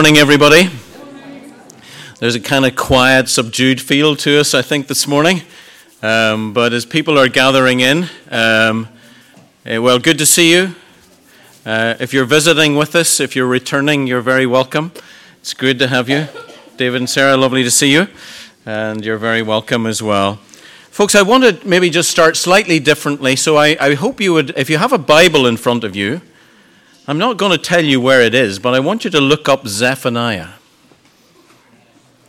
Morning, everybody. There's a kind of quiet, subdued feel to us, I think, this morning. Um, but as people are gathering in, um, eh, well, good to see you. Uh, if you're visiting with us, if you're returning, you're very welcome. It's good to have you. David and Sarah, lovely to see you. And you're very welcome as well. Folks, I want to maybe just start slightly differently. So I, I hope you would, if you have a Bible in front of you, I'm not going to tell you where it is, but I want you to look up Zephaniah.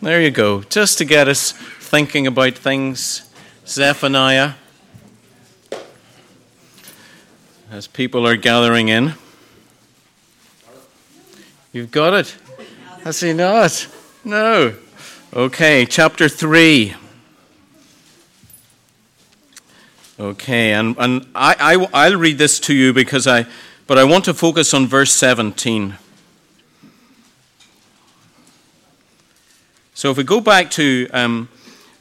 There you go, just to get us thinking about things. Zephaniah. As people are gathering in. You've got it? Has he not? No. Okay, chapter 3. Okay, and, and I, I, I'll read this to you because I but I want to focus on verse 17. So if we go back to, um,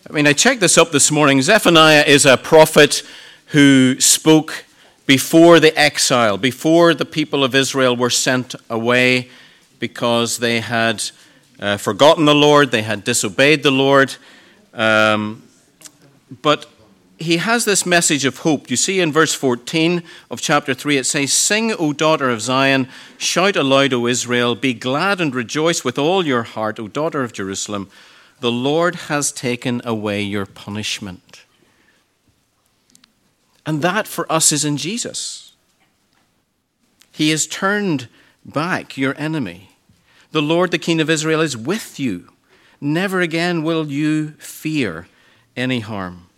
I mean, I checked this up this morning. Zephaniah is a prophet who spoke before the exile, before the people of Israel were sent away because they had uh, forgotten the Lord, they had disobeyed the Lord. Um, but he has this message of hope. You see in verse 14 of chapter 3, it says, Sing, O daughter of Zion, shout aloud, O Israel, be glad and rejoice with all your heart, O daughter of Jerusalem. The Lord has taken away your punishment. And that for us is in Jesus. He has turned back your enemy. The Lord, the King of Israel, is with you. Never again will you fear any harm.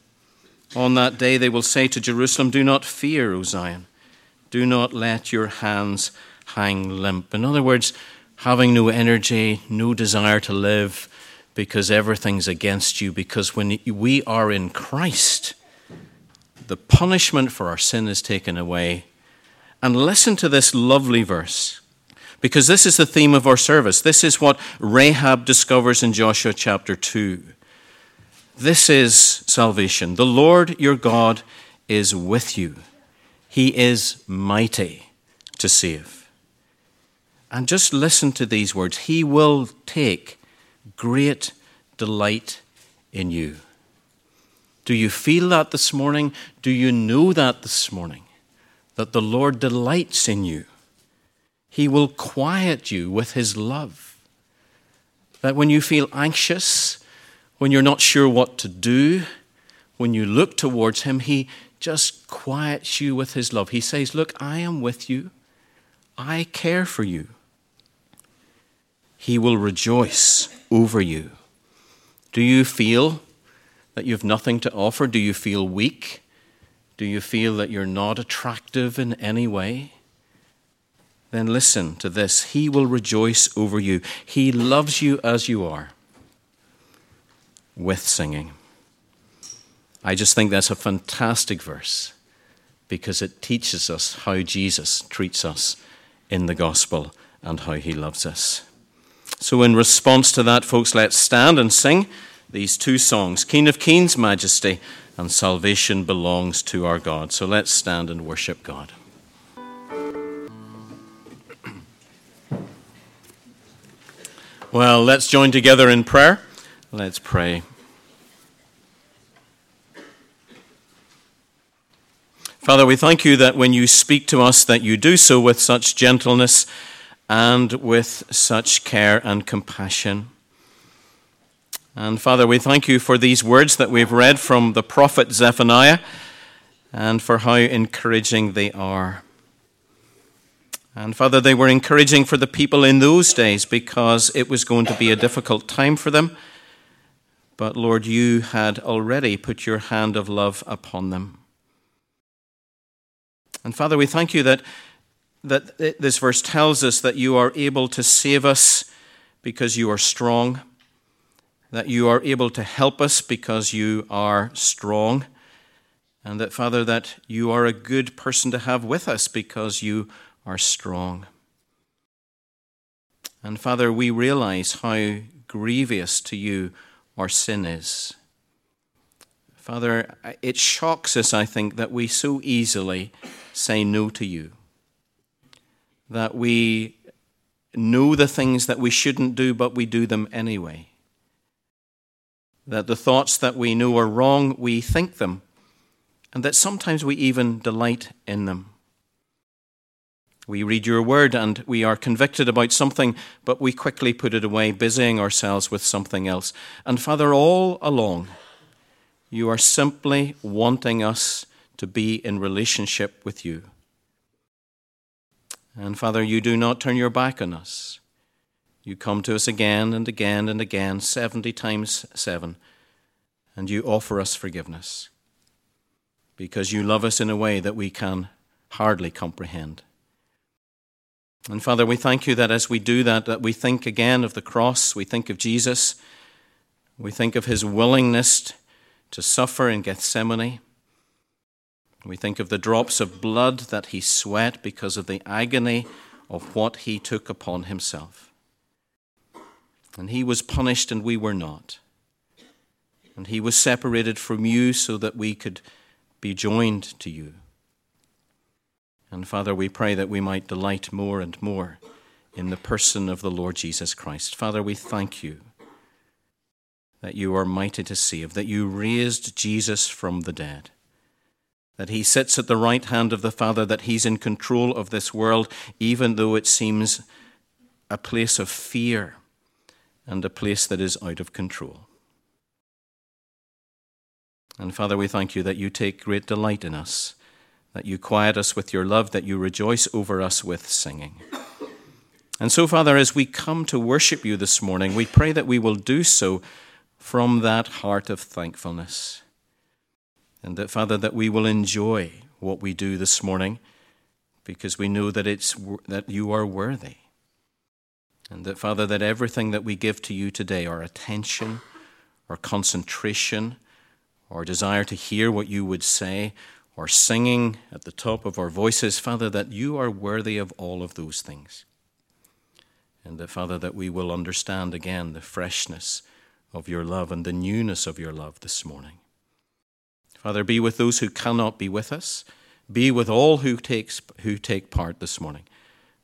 On that day they will say to Jerusalem, Do not fear, O Zion. Do not let your hands hang limp. In other words, having no energy, no desire to live because everything's against you. Because when we are in Christ, the punishment for our sin is taken away. And listen to this lovely verse, because this is the theme of our service. This is what Rahab discovers in Joshua chapter 2. This is salvation. The Lord your God is with you, He is mighty to save. And just listen to these words He will take great delight in you. Do you feel that this morning? Do you know that this morning? That the Lord delights in you. He will quiet you with His love. That when you feel anxious, when you're not sure what to do, when you look towards Him, He just quiets you with His love. He says, Look, I am with you, I care for you. He will rejoice over you. Do you feel that you have nothing to offer? Do you feel weak? Do you feel that you're not attractive in any way? Then listen to this He will rejoice over you. He loves you as you are with singing. I just think that's a fantastic verse because it teaches us how Jesus treats us in the gospel and how he loves us. So, in response to that, folks, let's stand and sing these two songs King of Kings, Majesty, and Salvation belongs to our God. So, let's stand and worship God. Well, let's join together in prayer. Let's pray. Father, we thank you that when you speak to us that you do so with such gentleness and with such care and compassion. And Father, we thank you for these words that we've read from the prophet Zephaniah and for how encouraging they are. And Father, they were encouraging for the people in those days because it was going to be a difficult time for them. But Lord, you had already put your hand of love upon them. And Father, we thank you that, that this verse tells us that you are able to save us because you are strong, that you are able to help us because you are strong, and that, Father, that you are a good person to have with us because you are strong. And Father, we realize how grievous to you our sin is. Father, it shocks us, I think, that we so easily say no to you. That we know the things that we shouldn't do, but we do them anyway. That the thoughts that we know are wrong, we think them, and that sometimes we even delight in them. We read your word and we are convicted about something, but we quickly put it away, busying ourselves with something else. And Father, all along, you are simply wanting us to be in relationship with you. And Father, you do not turn your back on us. You come to us again and again and again, 70 times 7, and you offer us forgiveness because you love us in a way that we can hardly comprehend. And Father, we thank you that as we do that, that we think again of the cross, we think of Jesus, we think of his willingness to suffer in Gethsemane. We think of the drops of blood that he sweat because of the agony of what he took upon himself. And he was punished and we were not. And he was separated from you so that we could be joined to you. And Father, we pray that we might delight more and more in the person of the Lord Jesus Christ. Father, we thank you that you are mighty to save, that you raised Jesus from the dead, that he sits at the right hand of the Father, that he's in control of this world, even though it seems a place of fear and a place that is out of control. And Father, we thank you that you take great delight in us, that you quiet us with your love, that you rejoice over us with singing. And so, Father, as we come to worship you this morning, we pray that we will do so from that heart of thankfulness. And that, Father, that we will enjoy what we do this morning because we know that, it's, that you are worthy. And that, Father, that everything that we give to you today, our attention, our concentration, our desire to hear what you would say, or singing at the top of our voices, Father, that you are worthy of all of those things. And that, Father, that we will understand again the freshness of your love and the newness of your love this morning. Father, be with those who cannot be with us. Be with all who, takes, who take part this morning.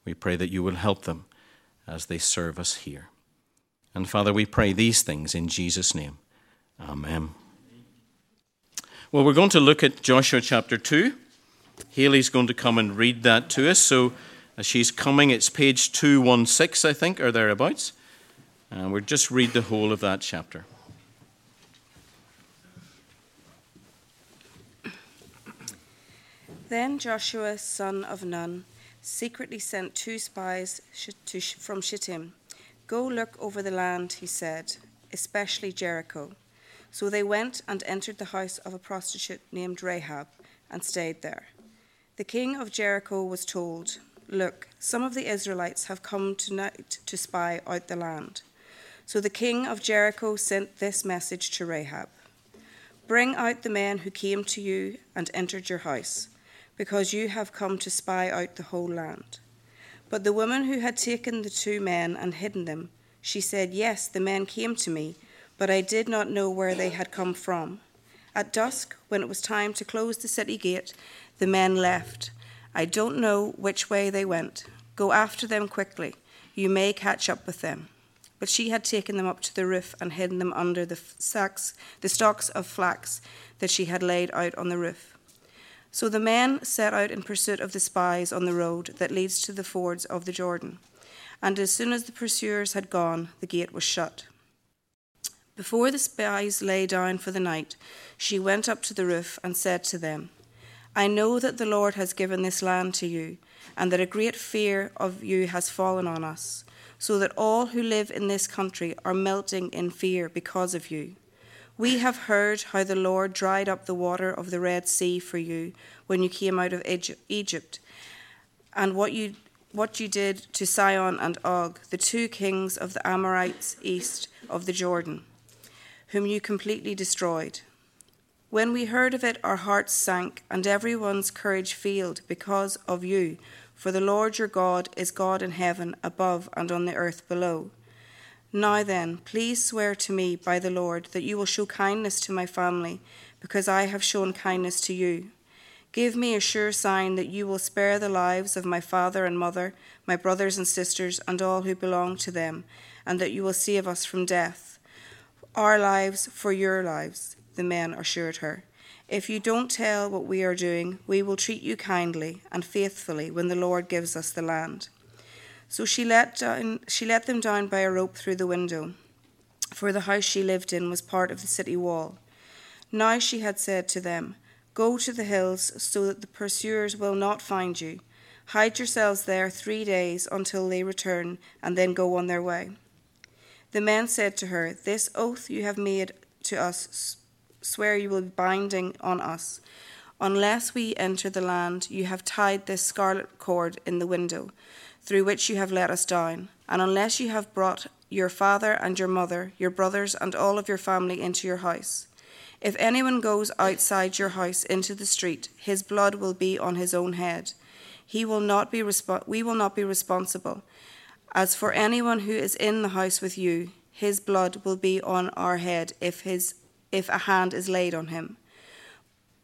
We pray that you will help them as they serve us here. And Father, we pray these things in Jesus' name. Amen. Well, we're going to look at Joshua chapter 2. Haley's going to come and read that to us. So as she's coming, it's page 216, I think, or thereabouts. And we'll just read the whole of that chapter. Then Joshua, son of Nun, secretly sent two spies from Shittim. Go look over the land, he said, especially Jericho. So they went and entered the house of a prostitute named Rahab and stayed there. The king of Jericho was told, Look, some of the Israelites have come tonight to spy out the land. So the king of Jericho sent this message to Rahab Bring out the men who came to you and entered your house, because you have come to spy out the whole land. But the woman who had taken the two men and hidden them, she said, Yes, the men came to me, but I did not know where they had come from. At dusk, when it was time to close the city gate, the men left. I don't know which way they went. Go after them quickly. You may catch up with them but she had taken them up to the roof and hidden them under the sacks, the stalks of flax that she had laid out on the roof. So the men set out in pursuit of the spies on the road that leads to the fords of the Jordan. And as soon as the pursuers had gone, the gate was shut. Before the spies lay down for the night, she went up to the roof and said to them, I know that the Lord has given this land to you, and that a great fear of you has fallen on us so that all who live in this country are melting in fear because of you. We have heard how the Lord dried up the water of the Red Sea for you when you came out of Egypt, and what you, what you did to Sihon and Og, the two kings of the Amorites east of the Jordan, whom you completely destroyed. When we heard of it, our hearts sank, and everyone's courage failed because of you for the Lord your God is God in heaven above and on the earth below. Now then, please swear to me by the Lord that you will show kindness to my family, because I have shown kindness to you. Give me a sure sign that you will spare the lives of my father and mother, my brothers and sisters, and all who belong to them, and that you will save us from death. Our lives for your lives, the men assured her. If you don't tell what we are doing, we will treat you kindly and faithfully when the Lord gives us the land. So she let, down, she let them down by a rope through the window, for the house she lived in was part of the city wall. Now she had said to them, Go to the hills so that the pursuers will not find you. Hide yourselves there three days until they return, and then go on their way. The men said to her, This oath you have made to us swear you will be binding on us. Unless we enter the land, you have tied this scarlet cord in the window through which you have let us down, and unless you have brought your father and your mother, your brothers, and all of your family into your house. If anyone goes outside your house into the street, his blood will be on his own head. He will not be respo- we will not be responsible. As for anyone who is in the house with you, his blood will be on our head if his if a hand is laid on him.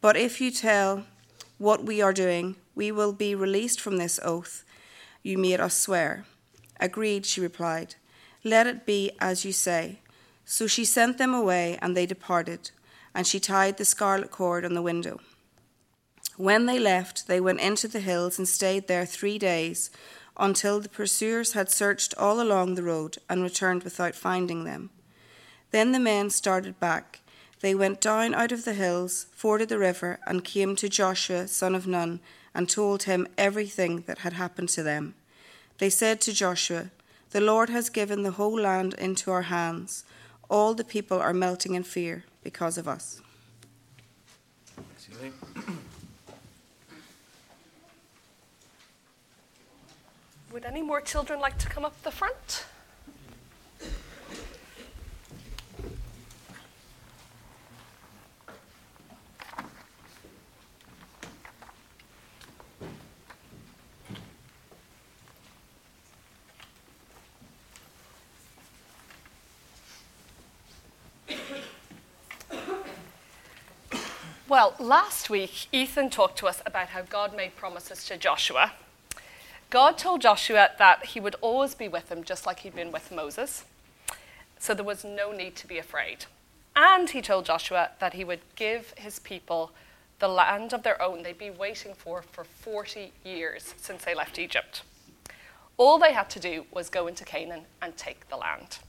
But if you tell what we are doing, we will be released from this oath you made us swear. Agreed, she replied. Let it be as you say. So she sent them away, and they departed, and she tied the scarlet cord on the window. When they left, they went into the hills and stayed there three days, until the pursuers had searched all along the road and returned without finding them. Then the men started back they went down out of the hills, forded the river, and came to Joshua, son of Nun, and told him everything that had happened to them. They said to Joshua, The Lord has given the whole land into our hands. All the people are melting in fear because of us. Would any more children like to come up the front? Well, last week, Ethan talked to us about how God made promises to Joshua. God told Joshua that he would always be with him, just like he'd been with Moses. So there was no need to be afraid. And he told Joshua that he would give his people the land of their own they'd been waiting for for 40 years since they left Egypt. All they had to do was go into Canaan and take the land.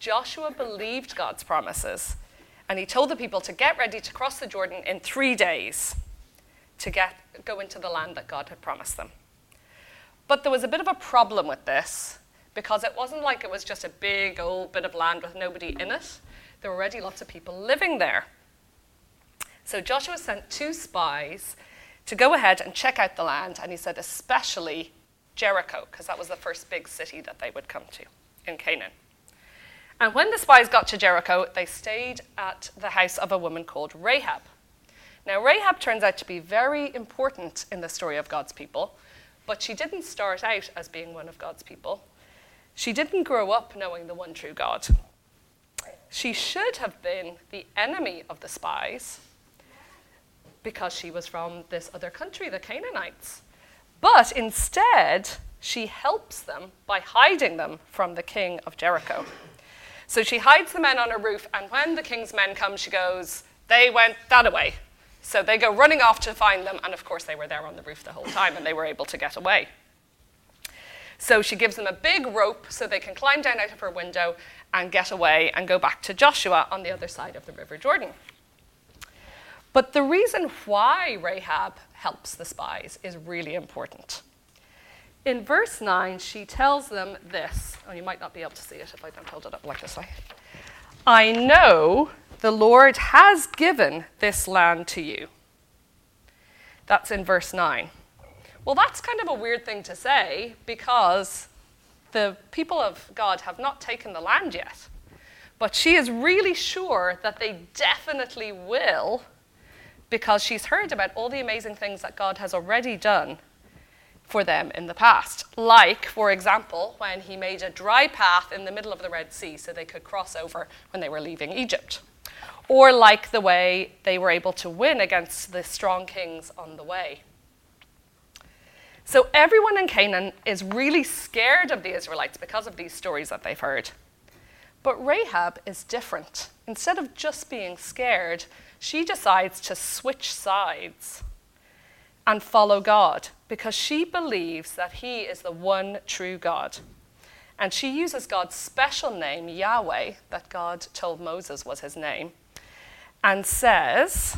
Joshua believed God's promises and he told the people to get ready to cross the Jordan in three days to get, go into the land that God had promised them. But there was a bit of a problem with this because it wasn't like it was just a big old bit of land with nobody in it. There were already lots of people living there. So Joshua sent two spies to go ahead and check out the land, and he said, especially Jericho, because that was the first big city that they would come to in Canaan. And when the spies got to Jericho, they stayed at the house of a woman called Rahab. Now, Rahab turns out to be very important in the story of God's people, but she didn't start out as being one of God's people. She didn't grow up knowing the one true God. She should have been the enemy of the spies because she was from this other country, the Canaanites. But instead, she helps them by hiding them from the king of Jericho. So she hides the men on a roof, and when the king's men come, she goes, They went that away. So they go running off to find them, and of course, they were there on the roof the whole time, and they were able to get away. So she gives them a big rope so they can climb down out of her window and get away and go back to Joshua on the other side of the River Jordan. But the reason why Rahab helps the spies is really important in verse 9, she tells them this. Oh, you might not be able to see it if I don't hold it up like this way. I know the Lord has given this land to you. That's in verse 9. Well, that's kind of a weird thing to say because the people of God have not taken the land yet. But she is really sure that they definitely will because she's heard about all the amazing things that God has already done for them in the past. Like, for example, when he made a dry path in the middle of the Red Sea so they could cross over when they were leaving Egypt. Or like the way they were able to win against the strong kings on the way. So everyone in Canaan is really scared of the Israelites because of these stories that they've heard. But Rahab is different. Instead of just being scared, she decides to switch sides and follow God because she believes that He is the one true God. And she uses God's special name, Yahweh, that God told Moses was his name, and says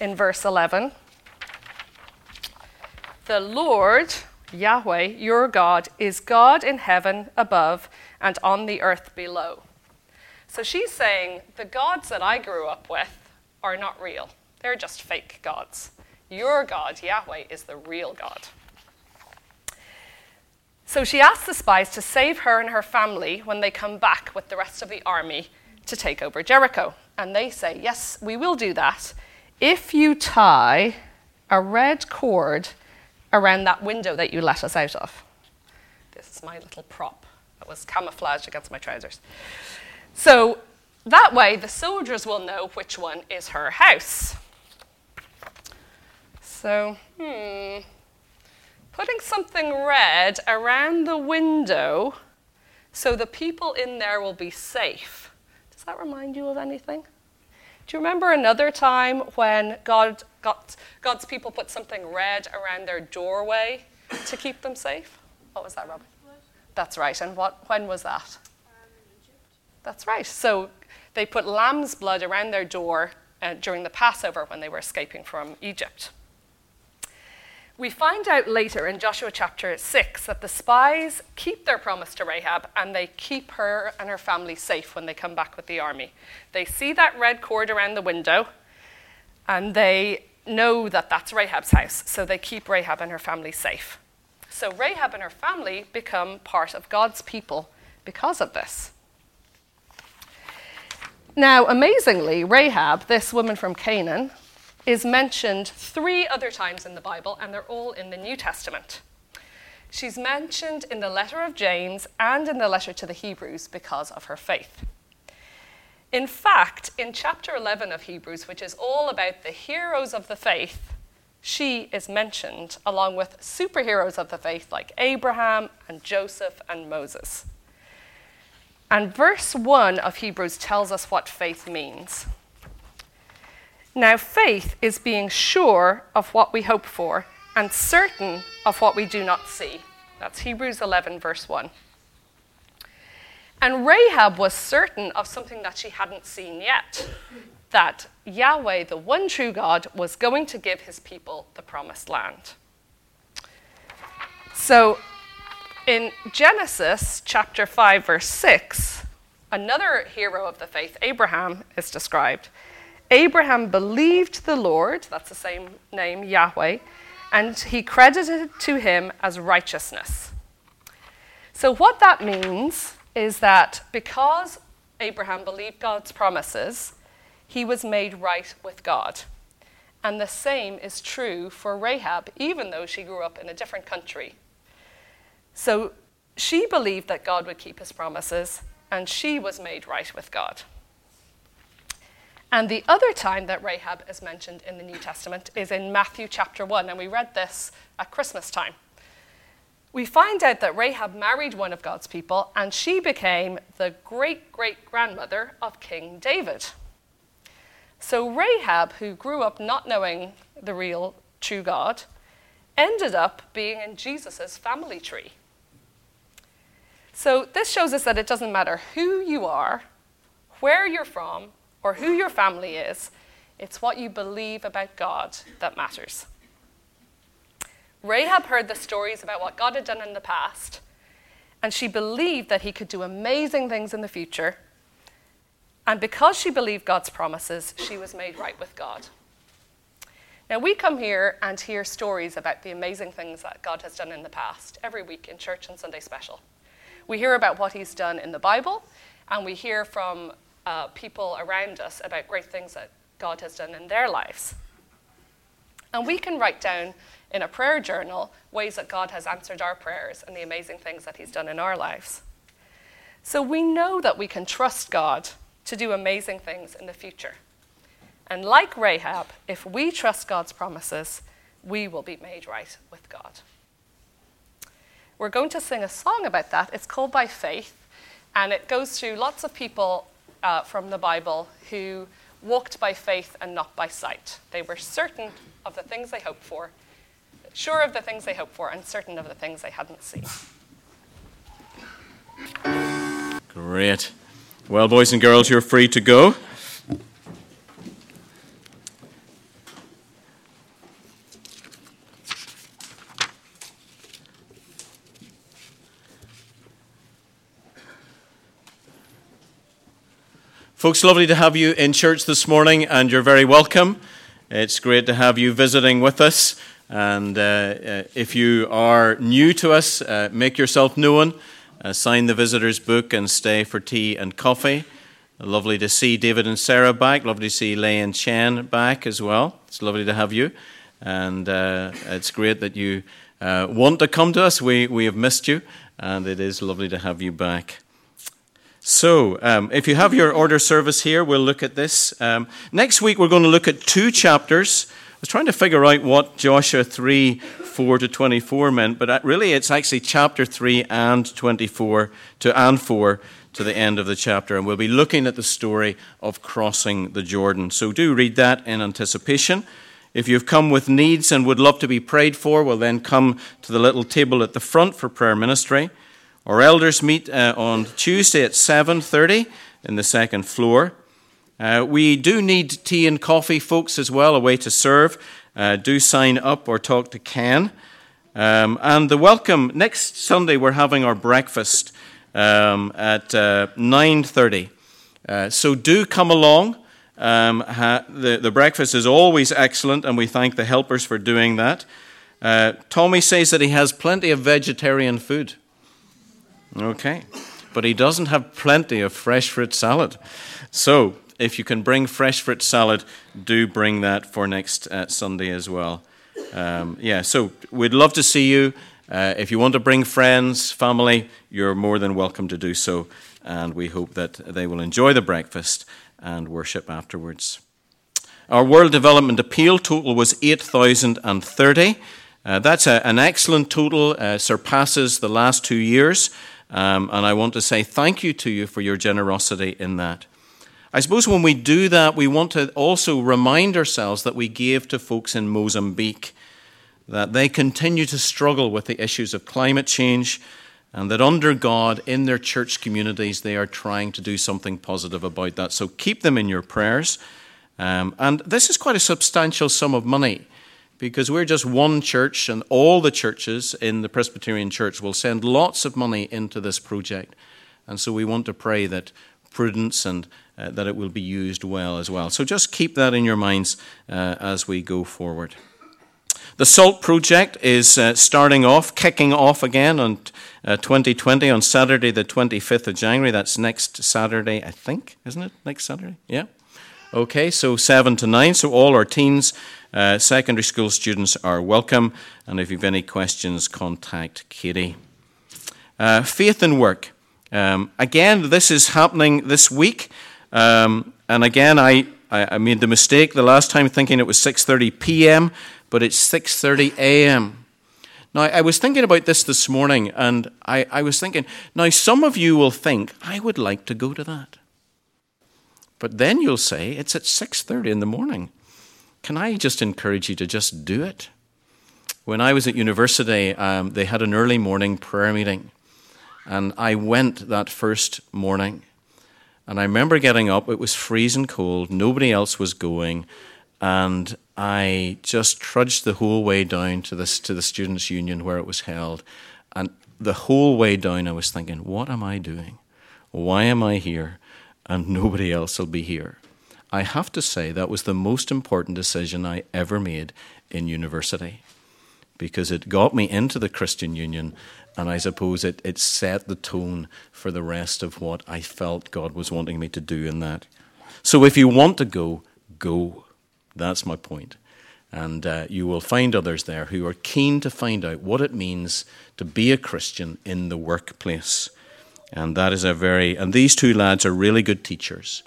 in verse 11, The Lord, Yahweh, your God, is God in heaven above and on the earth below. So she's saying, The gods that I grew up with are not real, they're just fake gods. Your God, Yahweh, is the real God. So she asks the spies to save her and her family when they come back with the rest of the army to take over Jericho. And they say, Yes, we will do that if you tie a red cord around that window that you let us out of. This is my little prop that was camouflaged against my trousers. So that way, the soldiers will know which one is her house. So, hmm, putting something red around the window so the people in there will be safe. Does that remind you of anything? Do you remember another time when God got, God's people put something red around their doorway to keep them safe? What was that, Robin? That's right. And what, when was that? That's right. So they put lamb's blood around their door uh, during the Passover when they were escaping from Egypt. We find out later in Joshua chapter 6 that the spies keep their promise to Rahab and they keep her and her family safe when they come back with the army. They see that red cord around the window and they know that that's Rahab's house, so they keep Rahab and her family safe. So Rahab and her family become part of God's people because of this. Now, amazingly, Rahab, this woman from Canaan, is mentioned three other times in the Bible, and they're all in the New Testament. She's mentioned in the letter of James and in the letter to the Hebrews because of her faith. In fact, in chapter 11 of Hebrews, which is all about the heroes of the faith, she is mentioned along with superheroes of the faith like Abraham and Joseph and Moses. And verse 1 of Hebrews tells us what faith means. Now, faith is being sure of what we hope for and certain of what we do not see. That's Hebrews 11, verse 1. And Rahab was certain of something that she hadn't seen yet that Yahweh, the one true God, was going to give his people the promised land. So, in Genesis chapter 5, verse 6, another hero of the faith, Abraham, is described. Abraham believed the Lord, that's the same name, Yahweh, and he credited to him as righteousness. So, what that means is that because Abraham believed God's promises, he was made right with God. And the same is true for Rahab, even though she grew up in a different country. So, she believed that God would keep his promises, and she was made right with God. And the other time that Rahab is mentioned in the New Testament is in Matthew chapter 1, and we read this at Christmas time. We find out that Rahab married one of God's people, and she became the great great grandmother of King David. So Rahab, who grew up not knowing the real true God, ended up being in Jesus' family tree. So this shows us that it doesn't matter who you are, where you're from, or who your family is, it's what you believe about God that matters. Rahab heard the stories about what God had done in the past, and she believed that he could do amazing things in the future. And because she believed God's promises, she was made right with God. Now, we come here and hear stories about the amazing things that God has done in the past every week in church and Sunday special. We hear about what he's done in the Bible, and we hear from uh, people around us about great things that God has done in their lives. And we can write down in a prayer journal ways that God has answered our prayers and the amazing things that He's done in our lives. So we know that we can trust God to do amazing things in the future. And like Rahab, if we trust God's promises, we will be made right with God. We're going to sing a song about that. It's called By Faith, and it goes through lots of people uh, from the Bible who walked by faith and not by sight. They were certain of the things they hoped for, sure of the things they hoped for, and certain of the things they hadn't seen. Great. Well, boys and girls, you're free to go. Folks, lovely to have you in church this morning, and you're very welcome. It's great to have you visiting with us. And uh, uh, if you are new to us, uh, make yourself known, uh, sign the visitor's book, and stay for tea and coffee. Lovely to see David and Sarah back. Lovely to see Lei and Chen back as well. It's lovely to have you. And uh, it's great that you uh, want to come to us. We, we have missed you, and it is lovely to have you back. So, um, if you have your order service here, we'll look at this. Um, next week, we're going to look at two chapters. I was trying to figure out what Joshua 3 4 to 24 meant, but really it's actually chapter 3 and 24 to and 4 to the end of the chapter. And we'll be looking at the story of crossing the Jordan. So, do read that in anticipation. If you've come with needs and would love to be prayed for, well, then come to the little table at the front for prayer ministry. Our elders meet uh, on Tuesday at 7:30 in the second floor. Uh, we do need tea and coffee, folks, as well, a way to serve. Uh, do sign up or talk to Ken. Um, and the welcome next Sunday, we're having our breakfast um, at 9:30. Uh, uh, so do come along. Um, ha- the, the breakfast is always excellent, and we thank the helpers for doing that. Uh, Tommy says that he has plenty of vegetarian food. Okay. But he doesn't have plenty of fresh fruit salad. So, if you can bring fresh fruit salad, do bring that for next uh, Sunday as well. Um, yeah, so we'd love to see you. Uh, if you want to bring friends, family, you're more than welcome to do so. And we hope that they will enjoy the breakfast and worship afterwards. Our World Development Appeal total was 8,030. Uh, that's a, an excellent total, uh, surpasses the last two years. Um, and I want to say thank you to you for your generosity in that. I suppose when we do that, we want to also remind ourselves that we gave to folks in Mozambique, that they continue to struggle with the issues of climate change, and that under God, in their church communities, they are trying to do something positive about that. So keep them in your prayers. Um, and this is quite a substantial sum of money because we're just one church, and all the churches in the Presbyterian Church will send lots of money into this project. And so we want to pray that prudence and uh, that it will be used well as well. So just keep that in your minds uh, as we go forward. The SALT project is uh, starting off, kicking off again on 2020 uh, on Saturday, the 25th of January. That's next Saturday, I think, isn't it? Next Saturday? Yeah. Okay, so 7 to 9. So all our teens uh, secondary school students are welcome, and if you have any questions, contact Katie. Uh, faith and work. Um, again, this is happening this week, um, and again, I, I, I, made the mistake the last time thinking it was 6:30 p.m., but it's 6:30 a.m. Now, I was thinking about this this morning, and I, I was thinking, now some of you will think I would like to go to that, but then you'll say it's at 6:30 in the morning. Can I just encourage you to just do it? When I was at university, um, they had an early morning prayer meeting. And I went that first morning. And I remember getting up, it was freezing cold, nobody else was going. And I just trudged the whole way down to, this, to the Students' Union where it was held. And the whole way down, I was thinking, what am I doing? Why am I here? And nobody else will be here. I have to say that was the most important decision I ever made in university because it got me into the Christian Union and I suppose it, it set the tone for the rest of what I felt God was wanting me to do in that. So if you want to go, go. That's my point. And uh, you will find others there who are keen to find out what it means to be a Christian in the workplace. And that is a very, and these two lads are really good teachers.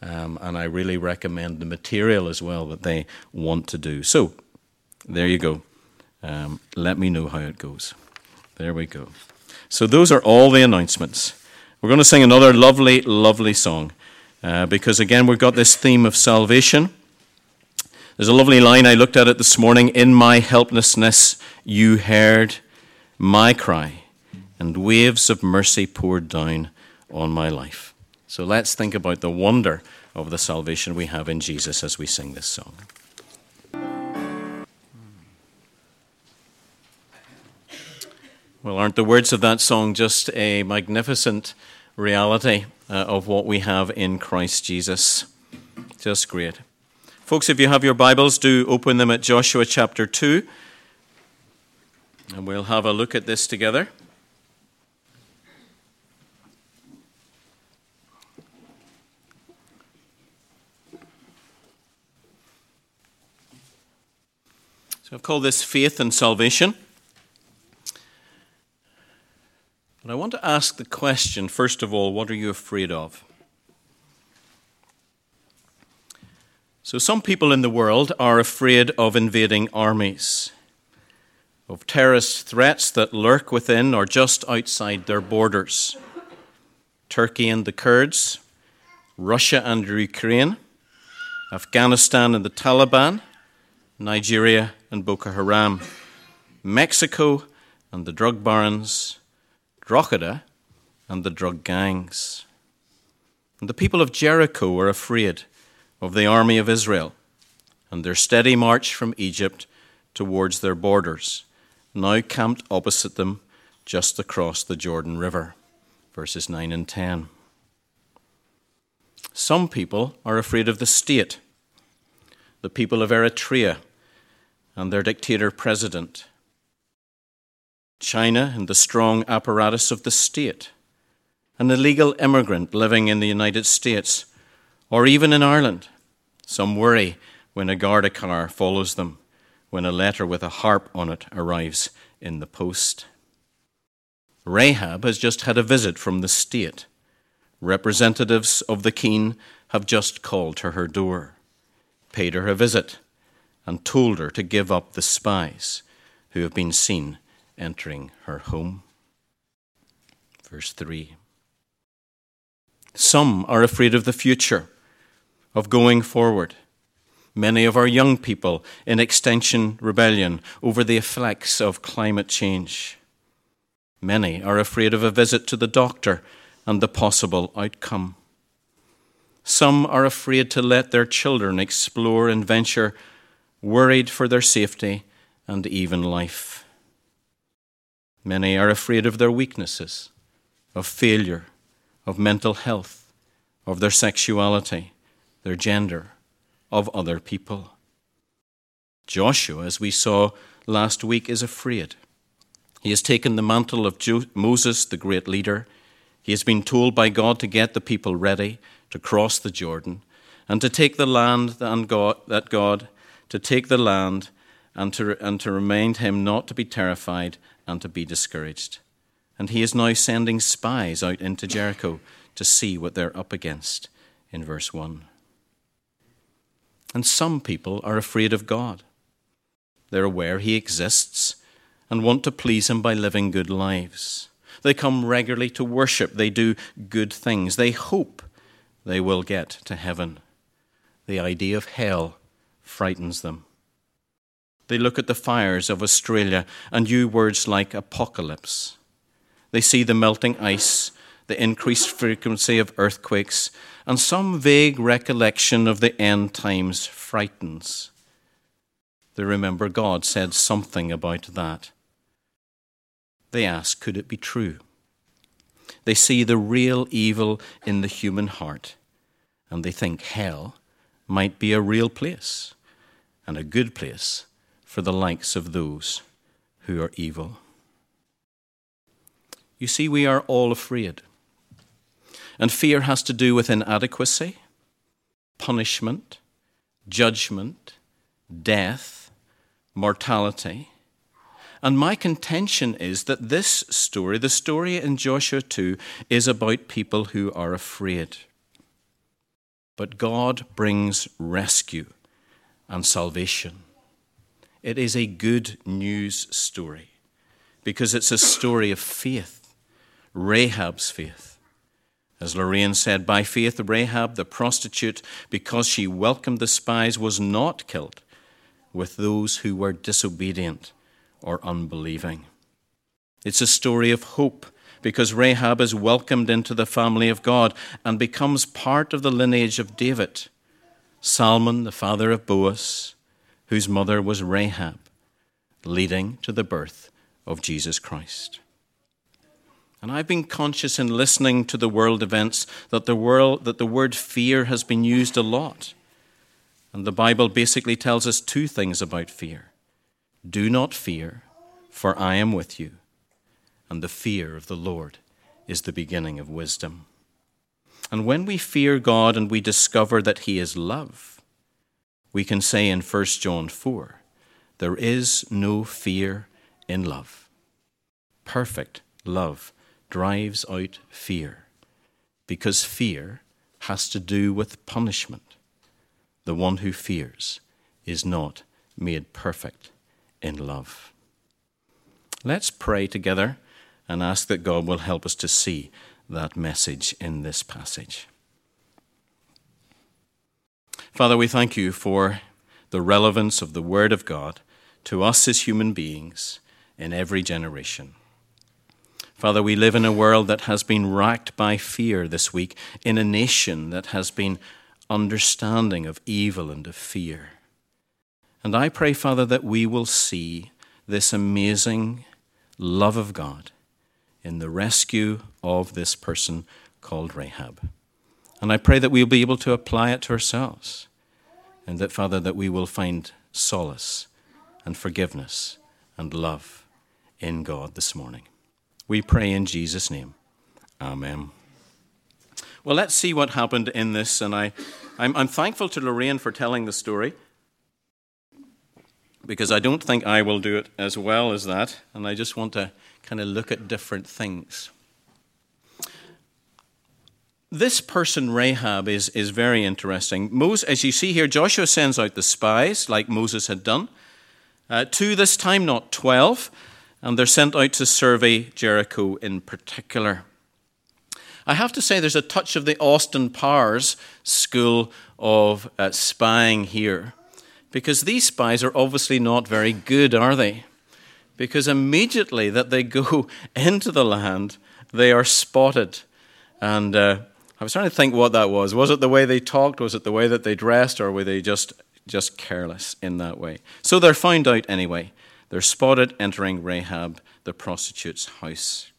Um, and I really recommend the material as well that they want to do. So, there you go. Um, let me know how it goes. There we go. So, those are all the announcements. We're going to sing another lovely, lovely song uh, because, again, we've got this theme of salvation. There's a lovely line, I looked at it this morning. In my helplessness, you heard my cry, and waves of mercy poured down on my life. So let's think about the wonder of the salvation we have in Jesus as we sing this song. Well, aren't the words of that song just a magnificent reality uh, of what we have in Christ Jesus? Just great. Folks, if you have your Bibles, do open them at Joshua chapter 2, and we'll have a look at this together. So I've called this faith and salvation. But I want to ask the question first of all, what are you afraid of? So, some people in the world are afraid of invading armies, of terrorist threats that lurk within or just outside their borders. Turkey and the Kurds, Russia and Ukraine, Afghanistan and the Taliban, Nigeria and Boko Haram, Mexico and the drug barons, Drogheda and the drug gangs. And the people of Jericho were afraid of the army of Israel and their steady march from Egypt towards their borders, now camped opposite them just across the Jordan River. Verses 9 and 10. Some people are afraid of the state, the people of Eritrea and their dictator president. China and the strong apparatus of the state. An illegal immigrant living in the United States or even in Ireland. Some worry when a Garda car follows them, when a letter with a harp on it arrives in the post. Rahab has just had a visit from the state. Representatives of the Keen have just called to her door, paid her a visit, and told her to give up the spies who have been seen entering her home. Verse 3 Some are afraid of the future, of going forward. Many of our young people in Extinction Rebellion over the effects of climate change. Many are afraid of a visit to the doctor and the possible outcome. Some are afraid to let their children explore and venture worried for their safety and even life. Many are afraid of their weaknesses, of failure, of mental health, of their sexuality, their gender, of other people. Joshua, as we saw last week, is afraid. He has taken the mantle of Moses, the great leader. He has been told by God to get the people ready to cross the Jordan and to take the land that God to take the land and to, and to remind him not to be terrified and to be discouraged. And he is now sending spies out into Jericho to see what they're up against in verse 1. And some people are afraid of God. They're aware he exists and want to please him by living good lives. They come regularly to worship. They do good things. They hope they will get to heaven. The idea of hell frightens them. They look at the fires of Australia and use words like apocalypse. They see the melting ice, the increased frequency of earthquakes, and some vague recollection of the end times frightens. They remember God said something about that. They ask, could it be true? They see the real evil in the human heart, and they think hell might be a real place and a good place for the likes of those who are evil. You see, we are all afraid. And fear has to do with inadequacy, punishment, judgment, death, mortality. And my contention is that this story, the story in Joshua 2, is about people who are afraid. but God brings rescue and salvation. It is a good news story because it's a story of faith, Rahab's faith. As Lorraine said, by faith, Rahab, the prostitute, because she welcomed the spies, was not killed with those who were disobedient or unbelieving. It's a story of hope because Rahab is welcomed into the family of God and becomes part of the lineage of David, Salmon, the father of Boaz, whose mother was Rahab, leading to the birth of Jesus Christ. And I've been conscious in listening to the world events that the, world, that the word fear has been used a lot. And the Bible basically tells us two things about fear do not fear, for I am with you and the fear of the Lord is the beginning of wisdom. And when we fear God and we discover that He is love, we can say in 1 John 4 there is no fear in love. Perfect love drives out fear because fear has to do with punishment. The one who fears is not made perfect in love. Let's pray together and ask that God will help us to see that message in this passage. Father, we thank you for the relevance of the Word of God to us as human beings in every generation. Father, we live in a world that has been racked by fear this week, in a nation that has been understanding of evil and of fear. And I pray, Father, that we will see this amazing love of God in the rescue of this person called Rahab. And I pray that we'll be able to apply it to ourselves. And that, Father, that we will find solace and forgiveness and love in God this morning. We pray in Jesus' name. Amen. Well, let's see what happened in this. And I, I'm, I'm thankful to Lorraine for telling the story because I don't think I will do it as well as that. And I just want to kind of look at different things. This person, Rahab, is, is very interesting. Moses, as you see here, Joshua sends out the spies, like Moses had done. Uh, two this time, not 12, and they're sent out to survey Jericho in particular. I have to say, there's a touch of the Austin Powers school of uh, spying here, because these spies are obviously not very good, are they? Because immediately that they go into the land, they are spotted. And uh, I was trying to think what that was. Was it the way they talked? Was it the way that they dressed? Or were they just, just careless in that way? So they're found out anyway. They're spotted entering Rahab, the prostitute's house.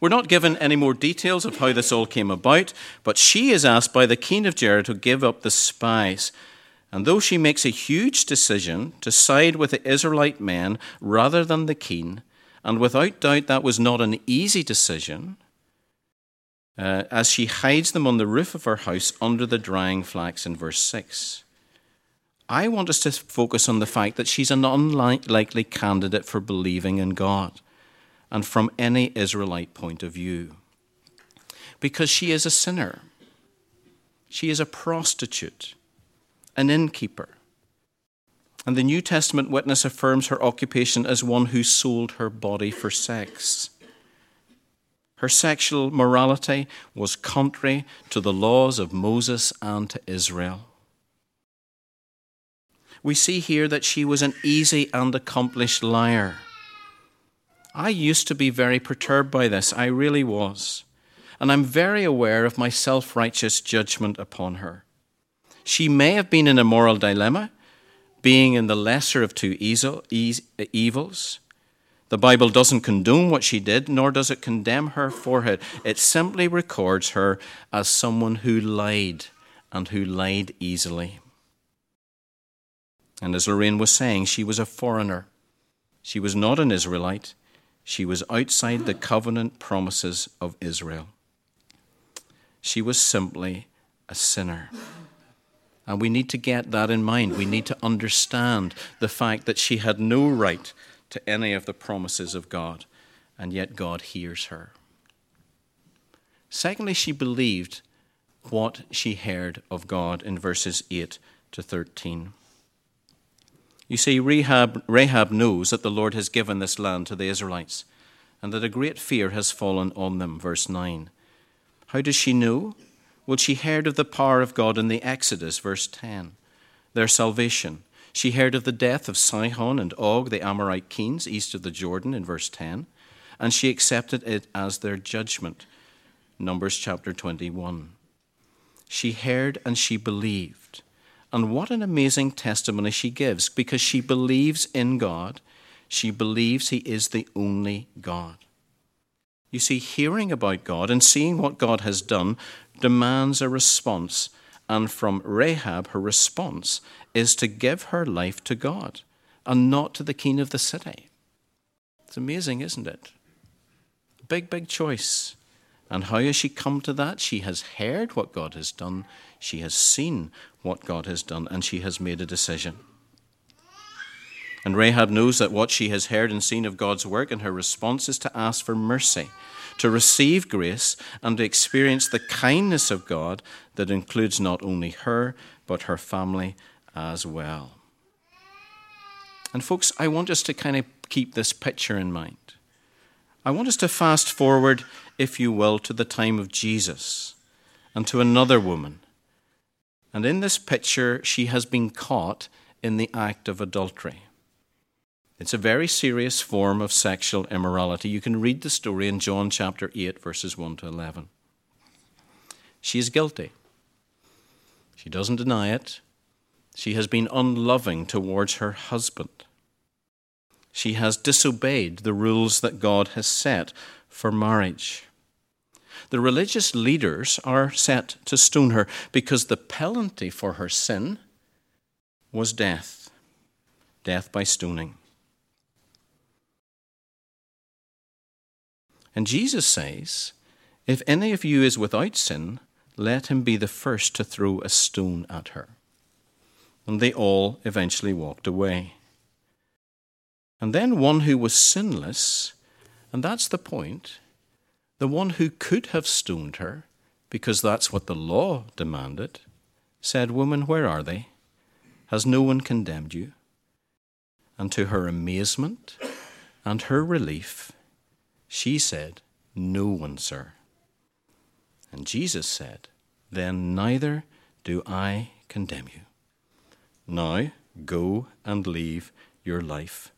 We're not given any more details of how this all came about, but she is asked by the king of Jericho to give up the spies and though she makes a huge decision to side with the Israelite men rather than the king, and without doubt that was not an easy decision, uh, as she hides them on the roof of her house under the drying flax in verse 6. I want us to focus on the fact that she's an unlikely candidate for believing in God and from any Israelite point of view. Because she is a sinner, she is a prostitute an innkeeper. And the New Testament witness affirms her occupation as one who sold her body for sex. Her sexual morality was contrary to the laws of Moses and to Israel. We see here that she was an easy and accomplished liar. I used to be very perturbed by this, I really was. And I'm very aware of my self righteous judgment upon her. She may have been in a moral dilemma, being in the lesser of two evils. The Bible doesn't condone what she did, nor does it condemn her for it. It simply records her as someone who lied and who lied easily. And as Lorraine was saying, she was a foreigner. She was not an Israelite. She was outside the covenant promises of Israel. She was simply a sinner. And we need to get that in mind. We need to understand the fact that she had no right to any of the promises of God, and yet God hears her. Secondly, she believed what she heard of God in verses 8 to 13. You see, Rahab, Rahab knows that the Lord has given this land to the Israelites and that a great fear has fallen on them. Verse 9. How does she know? Well, she heard of the power of God in the Exodus, verse 10, their salvation. She heard of the death of Sihon and Og, the Amorite kings, east of the Jordan, in verse 10, and she accepted it as their judgment. Numbers chapter 21. She heard and she believed. And what an amazing testimony she gives because she believes in God. She believes He is the only God. You see, hearing about God and seeing what God has done demands a response. And from Rahab, her response is to give her life to God and not to the king of the city. It's amazing, isn't it? Big, big choice. And how has she come to that? She has heard what God has done, she has seen what God has done, and she has made a decision. And Rahab knows that what she has heard and seen of God's work, and her response is to ask for mercy, to receive grace, and to experience the kindness of God that includes not only her, but her family as well. And, folks, I want us to kind of keep this picture in mind. I want us to fast forward, if you will, to the time of Jesus and to another woman. And in this picture, she has been caught in the act of adultery. It's a very serious form of sexual immorality. You can read the story in John chapter 8, verses 1 to 11. She is guilty. She doesn't deny it. She has been unloving towards her husband. She has disobeyed the rules that God has set for marriage. The religious leaders are set to stone her because the penalty for her sin was death, death by stoning. And Jesus says, If any of you is without sin, let him be the first to throw a stone at her. And they all eventually walked away. And then one who was sinless, and that's the point, the one who could have stoned her, because that's what the law demanded, said, Woman, where are they? Has no one condemned you? And to her amazement and her relief, she said, No one, sir. And Jesus said, Then neither do I condemn you. Now go and leave your life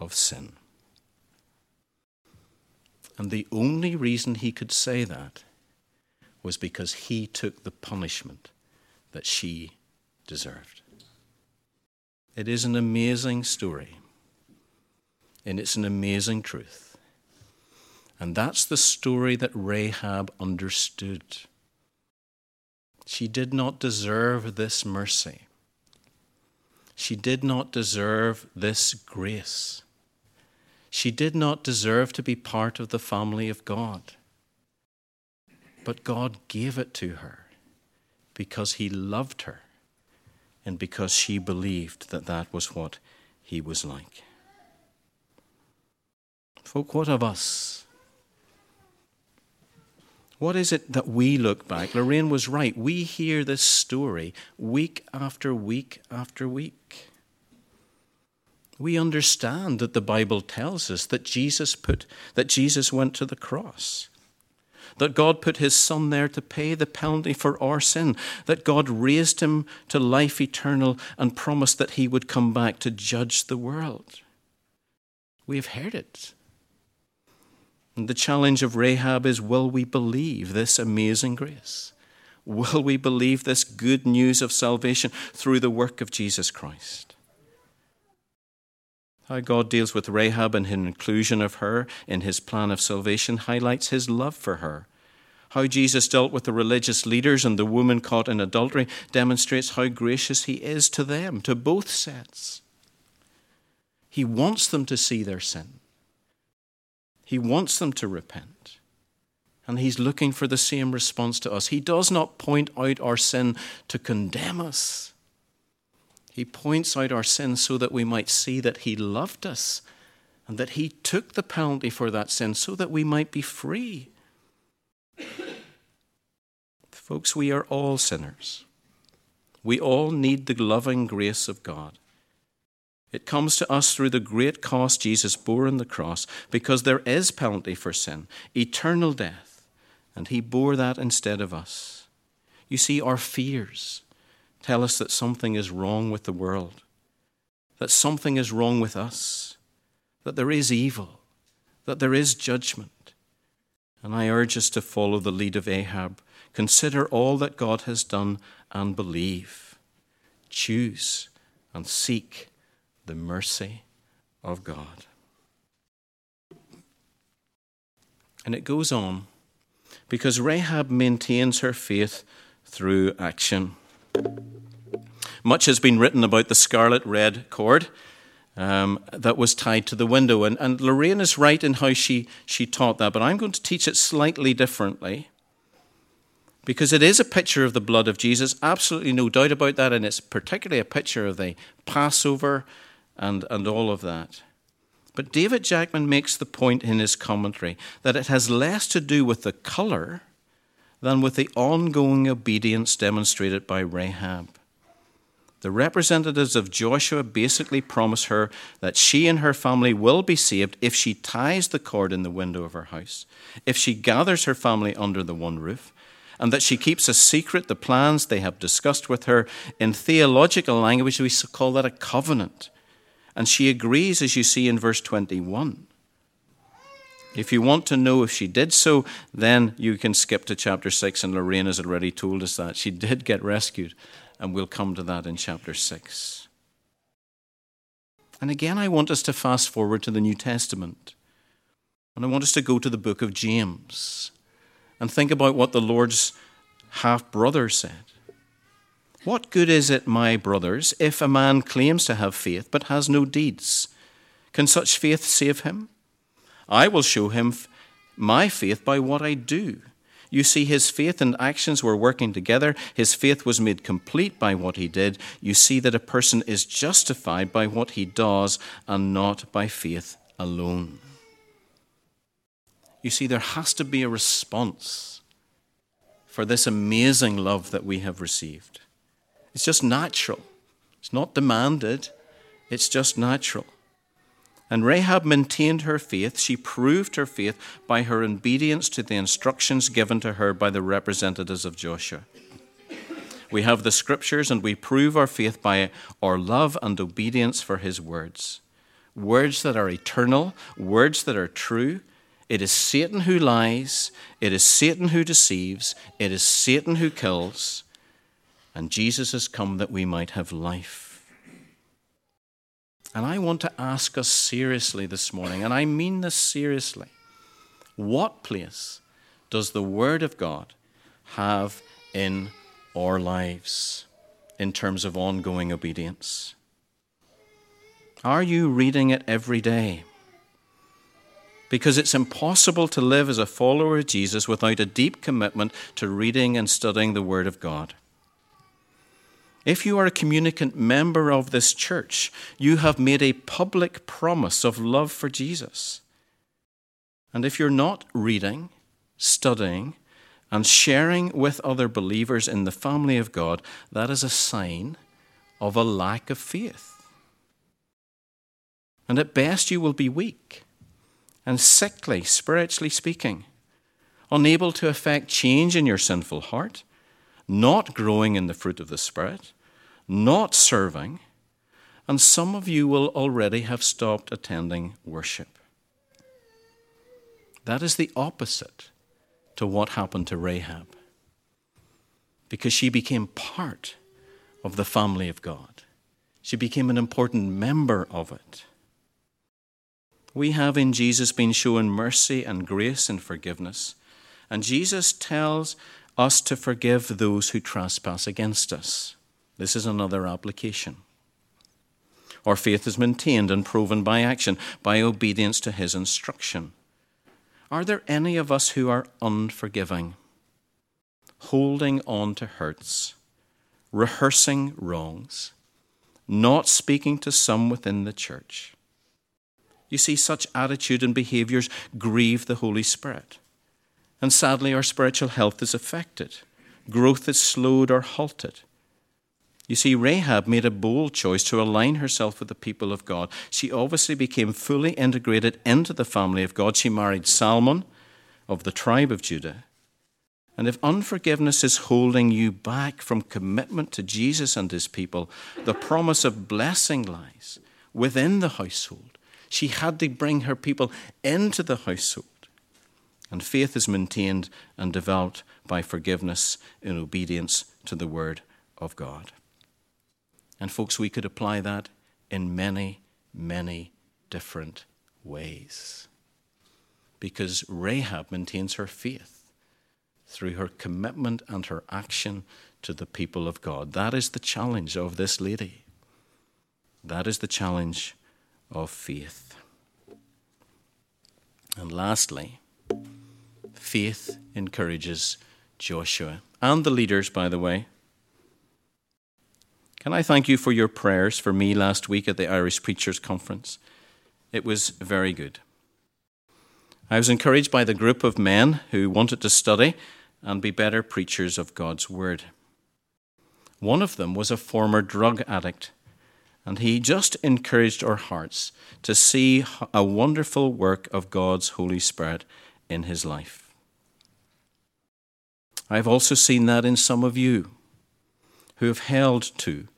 of sin. And the only reason he could say that was because he took the punishment that she deserved. It is an amazing story, and it's an amazing truth. And that's the story that Rahab understood. She did not deserve this mercy. She did not deserve this grace. She did not deserve to be part of the family of God. But God gave it to her because He loved her and because she believed that that was what He was like. Folk, what of us? What is it that we look back? Lorraine was right. We hear this story week after week after week. We understand that the Bible tells us that Jesus put that Jesus went to the cross. That God put his son there to pay the penalty for our sin, that God raised him to life eternal and promised that he would come back to judge the world. We have heard it. And the challenge of Rahab is will we believe this amazing grace? Will we believe this good news of salvation through the work of Jesus Christ? How God deals with Rahab and his inclusion of her in his plan of salvation highlights his love for her. How Jesus dealt with the religious leaders and the woman caught in adultery demonstrates how gracious he is to them, to both sets. He wants them to see their sin. He wants them to repent. And He's looking for the same response to us. He does not point out our sin to condemn us, He points out our sin so that we might see that He loved us and that He took the penalty for that sin so that we might be free. Folks, we are all sinners. We all need the loving grace of God. It comes to us through the great cost Jesus bore on the cross because there is penalty for sin, eternal death, and he bore that instead of us. You see, our fears tell us that something is wrong with the world, that something is wrong with us, that there is evil, that there is judgment. And I urge us to follow the lead of Ahab. Consider all that God has done and believe. Choose and seek the mercy of God. And it goes on because Rahab maintains her faith through action. Much has been written about the scarlet red cord um, that was tied to the window. And, and Lorraine is right in how she, she taught that, but I'm going to teach it slightly differently because it is a picture of the blood of Jesus, absolutely no doubt about that, and it's particularly a picture of the Passover and, and all of that. But David Jackman makes the point in his commentary that it has less to do with the colour than with the ongoing obedience demonstrated by Rahab. The representatives of Joshua basically promise her that she and her family will be saved if she ties the cord in the window of her house, if she gathers her family under the one roof, and that she keeps a secret the plans they have discussed with her. In theological language, we call that a covenant. And she agrees, as you see in verse 21. If you want to know if she did so, then you can skip to chapter 6, and Lorraine has already told us that. She did get rescued, and we'll come to that in chapter 6. And again, I want us to fast forward to the New Testament. And I want us to go to the book of James and think about what the Lord's half brother said. What good is it, my brothers, if a man claims to have faith but has no deeds? Can such faith save him? I will show him my faith by what I do. You see, his faith and actions were working together. His faith was made complete by what he did. You see that a person is justified by what he does and not by faith alone. You see, there has to be a response for this amazing love that we have received. It's just natural, it's not demanded, it's just natural. And Rahab maintained her faith. She proved her faith by her obedience to the instructions given to her by the representatives of Joshua. We have the scriptures and we prove our faith by our love and obedience for his words. Words that are eternal, words that are true, it is Satan who lies, it is Satan who deceives, it is Satan who kills, and Jesus has come that we might have life. And I want to ask us seriously this morning, and I mean this seriously what place does the Word of God have in our lives in terms of ongoing obedience? Are you reading it every day? because it's impossible to live as a follower of Jesus without a deep commitment to reading and studying the Word of God. If you are a communicant member of this church, you have made a public promise of love for Jesus. And if you're not reading, studying, and sharing with other believers in the family of God, that is a sign of a lack of faith. And at best, you will be weak and sickly, spiritually speaking, unable to effect change in your sinful heart, not growing in the fruit of the Spirit, not serving, and some of you will already have stopped attending worship. That is the opposite to what happened to Rahab, because she became part of the family of God. She became an important member of it we have in Jesus been shown mercy and grace and forgiveness. And Jesus tells us to forgive those who trespass against us. This is another application. Our faith is maintained and proven by action, by obedience to his instruction. Are there any of us who are unforgiving, holding on to hurts, rehearsing wrongs, not speaking to some within the church? You see, such attitude and behaviors grieve the Holy Spirit. And sadly, our spiritual health is affected. growth is slowed or halted. You see, Rahab made a bold choice to align herself with the people of God. She obviously became fully integrated into the family of God. She married Salmon of the tribe of Judah. And if unforgiveness is holding you back from commitment to Jesus and his people, the promise of blessing lies within the household. She had to bring her people into the household. And faith is maintained and developed by forgiveness in obedience to the word of God. And, folks, we could apply that in many, many different ways. Because Rahab maintains her faith through her commitment and her action to the people of God. That is the challenge of this lady. That is the challenge of faith. And lastly, faith encourages Joshua and the leaders, by the way, can I thank you for your prayers for me last week at the Irish Preachers Conference? It was very good. I was encouraged by the group of men who wanted to study and be better preachers of God's Word. One of them was a former drug addict, and he just encouraged our hearts to see a wonderful work of God's Holy Spirit in his life. I've also seen that in some of you who have held to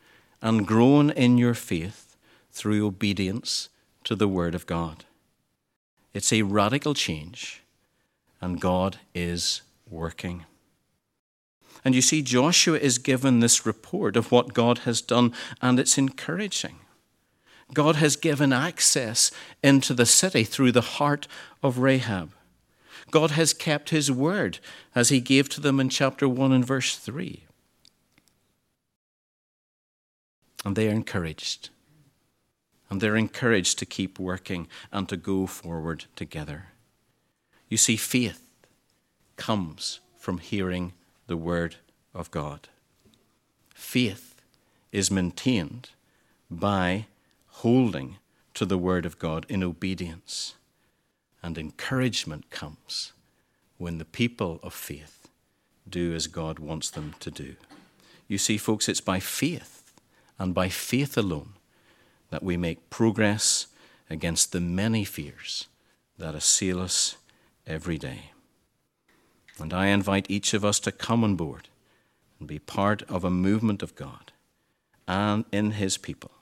and grown in your faith through obedience to the Word of God. It's a radical change, and God is working. And you see, Joshua is given this report of what God has done, and it's encouraging. God has given access into the city through the heart of Rahab. God has kept his word as he gave to them in chapter 1 and verse 3. And they are encouraged. And they're encouraged to keep working and to go forward together. You see, faith comes from hearing the Word of God. Faith is maintained by holding to the Word of God in obedience. And encouragement comes when the people of faith do as God wants them to do. You see, folks, it's by faith and by faith alone that we make progress against the many fears that assail us every day. And I invite each of us to come on board and be part of a movement of God and in His people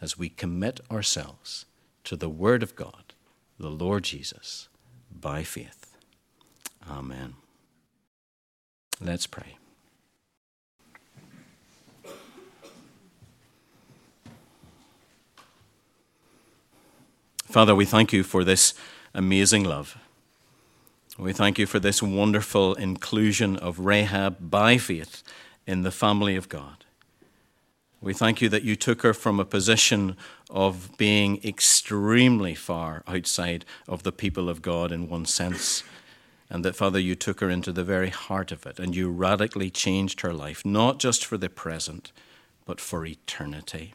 as we commit ourselves to the Word of God, the Lord Jesus, by faith. Amen. Let's pray. Father, we thank you for this amazing love. We thank you for this wonderful inclusion of Rahab by faith in the family of God. We thank you that you took her from a position of being extremely far outside of the people of God in one sense, and that, Father, you took her into the very heart of it, and you radically changed her life, not just for the present, but for eternity.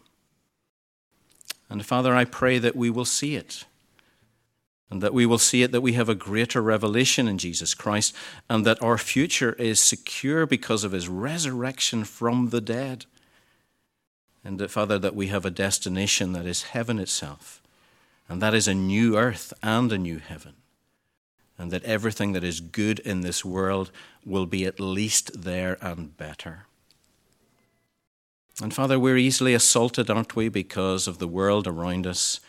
And Father, I pray that we will see it. And that we will see it that we have a greater revelation in Jesus Christ, and that our future is secure because of his resurrection from the dead. And that, Father, that we have a destination that is heaven itself, and that is a new earth and a new heaven. And that everything that is good in this world will be at least there and better. And Father, we're easily assaulted, aren't we, because of the world around us,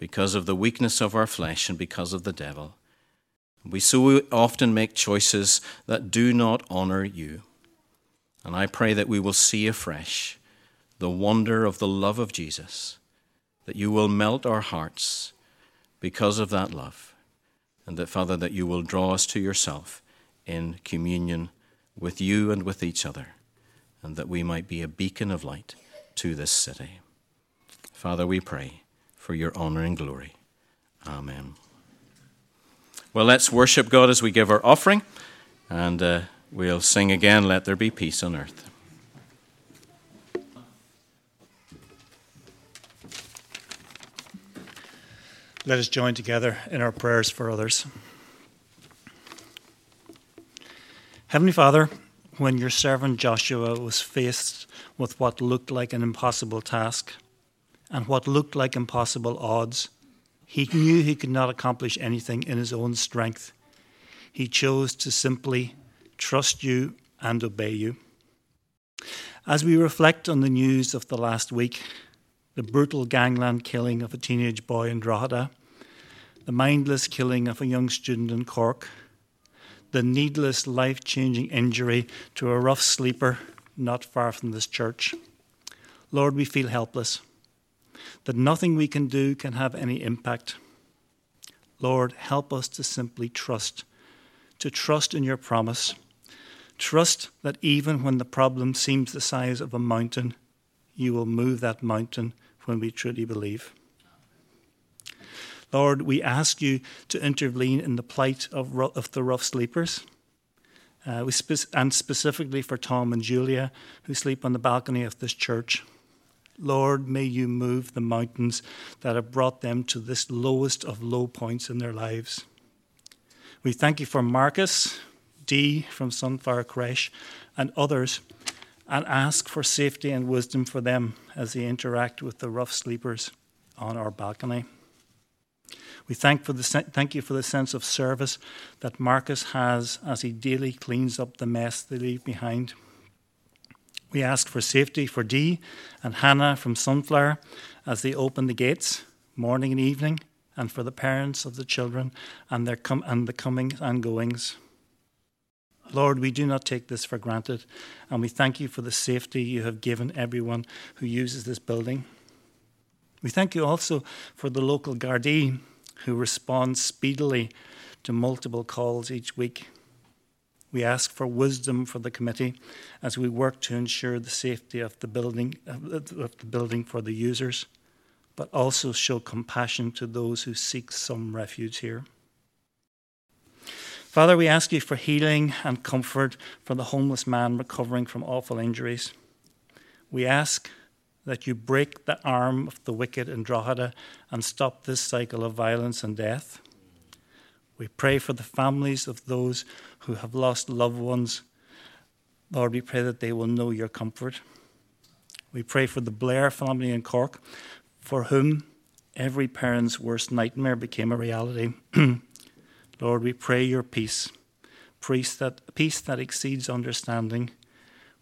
because of the weakness of our flesh, and because of the devil. We so often make choices that do not honor you. And I pray that we will see afresh the wonder of the love of Jesus, that you will melt our hearts because of that love, and that, Father, that you will draw us to yourself in communion with you and with each other and that we might be a beacon of light to this city. Father, we pray for your honor and glory. Amen. Well, let's worship God as we give our offering, and uh, we'll sing again, Let There Be Peace on Earth. Let us join together in our prayers for others. Heavenly Father, when your servant Joshua was faced with what looked like an impossible task and what looked like impossible odds. He knew he could not accomplish anything in his own strength. He chose to simply trust you and obey you. As we reflect on the news of the last week, the brutal gangland killing of a teenage boy in Drogheda, the mindless killing of a young student in Cork, the needless life changing injury to a rough sleeper not far from this church. Lord, we feel helpless, that nothing we can do can have any impact. Lord, help us to simply trust, to trust in your promise. Trust that even when the problem seems the size of a mountain, you will move that mountain when we truly believe. Lord, we ask you to intervene in the plight of, of the rough sleepers. Uh, spe- and specifically for Tom and Julia, who sleep on the balcony of this church. Lord, may you move the mountains that have brought them to this lowest of low points in their lives. We thank you for Marcus, Dee from Sunflower Creche, and others, and ask for safety and wisdom for them as they interact with the rough sleepers on our balcony. We thank, for the, thank you for the sense of service that Marcus has as he daily cleans up the mess they leave behind. We ask for safety for Dee and Hannah from Sunflower as they open the gates morning and evening, and for the parents of the children and, their com- and the comings and goings. Lord, we do not take this for granted, and we thank you for the safety you have given everyone who uses this building. We thank you also for the local Gardaí who respond speedily to multiple calls each week. We ask for wisdom for the committee as we work to ensure the safety of the building, of the building for the users, but also show compassion to those who seek some refuge here. Father, we ask you for healing and comfort for the homeless man recovering from awful injuries. We ask that you break the arm of the wicked in Drogheda and stop this cycle of violence and death. We pray for the families of those who have lost loved ones. Lord, we pray that they will know your comfort. We pray for the Blair family in Cork, for whom every parent's worst nightmare became a reality. Lord, we pray your peace, peace that, peace that exceeds understanding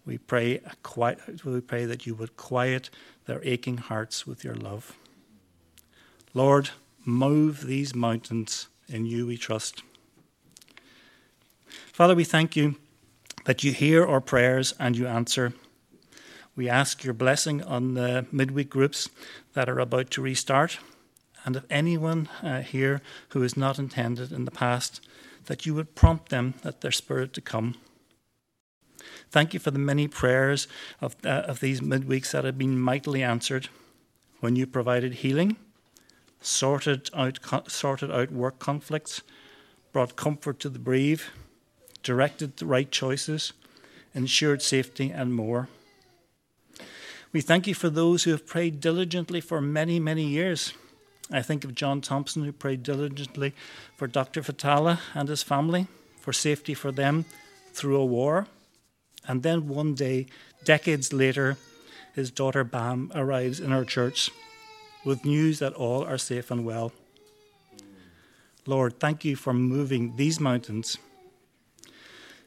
we pray, quiet, we pray that you would quiet their aching hearts with your love. Lord, move these mountains. In you we trust. Father, we thank you that you hear our prayers and you answer. We ask your blessing on the midweek groups that are about to restart. And if anyone uh, here who is not intended in the past, that you would prompt them that their spirit to come. Thank you for the many prayers of, uh, of these midweeks that have been mightily answered when you provided healing, sorted out, sorted out work conflicts, brought comfort to the bereaved, directed the right choices, ensured safety, and more. We thank you for those who have prayed diligently for many, many years. I think of John Thompson, who prayed diligently for Dr. Fatala and his family, for safety for them through a war. And then one day, decades later, his daughter Bam arrives in our church with news that all are safe and well. Lord, thank you for moving these mountains.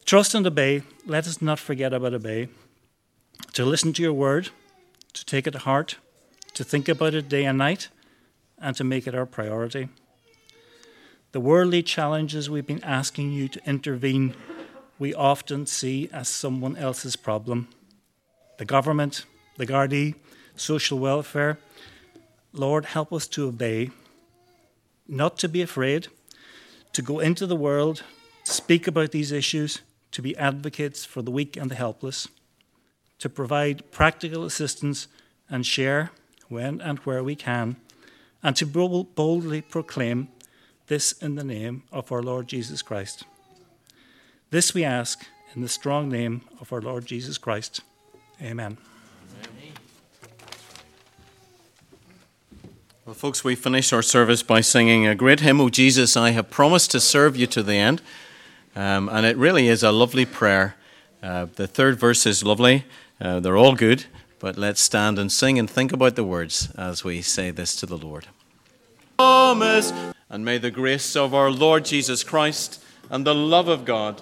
Trust and obey. Let us not forget about obey. To listen to your word, to take it to heart, to think about it day and night, and to make it our priority. The worldly challenges we've been asking you to intervene we often see as someone else's problem. The government, the Gardaí, social welfare. Lord, help us to obey, not to be afraid, to go into the world, speak about these issues, to be advocates for the weak and the helpless, to provide practical assistance and share when and where we can, and to boldly proclaim this in the name of our Lord Jesus Christ. This we ask in the strong name of our Lord Jesus Christ. Amen. Well, folks, we finish our service by singing a great hymn, O Jesus, I have promised to serve you to the end. Um, and it really is a lovely prayer. Uh, the third verse is lovely. Uh, they're all good. But let's stand and sing and think about the words as we say this to the Lord. Promise. And may the grace of our Lord Jesus Christ and the love of God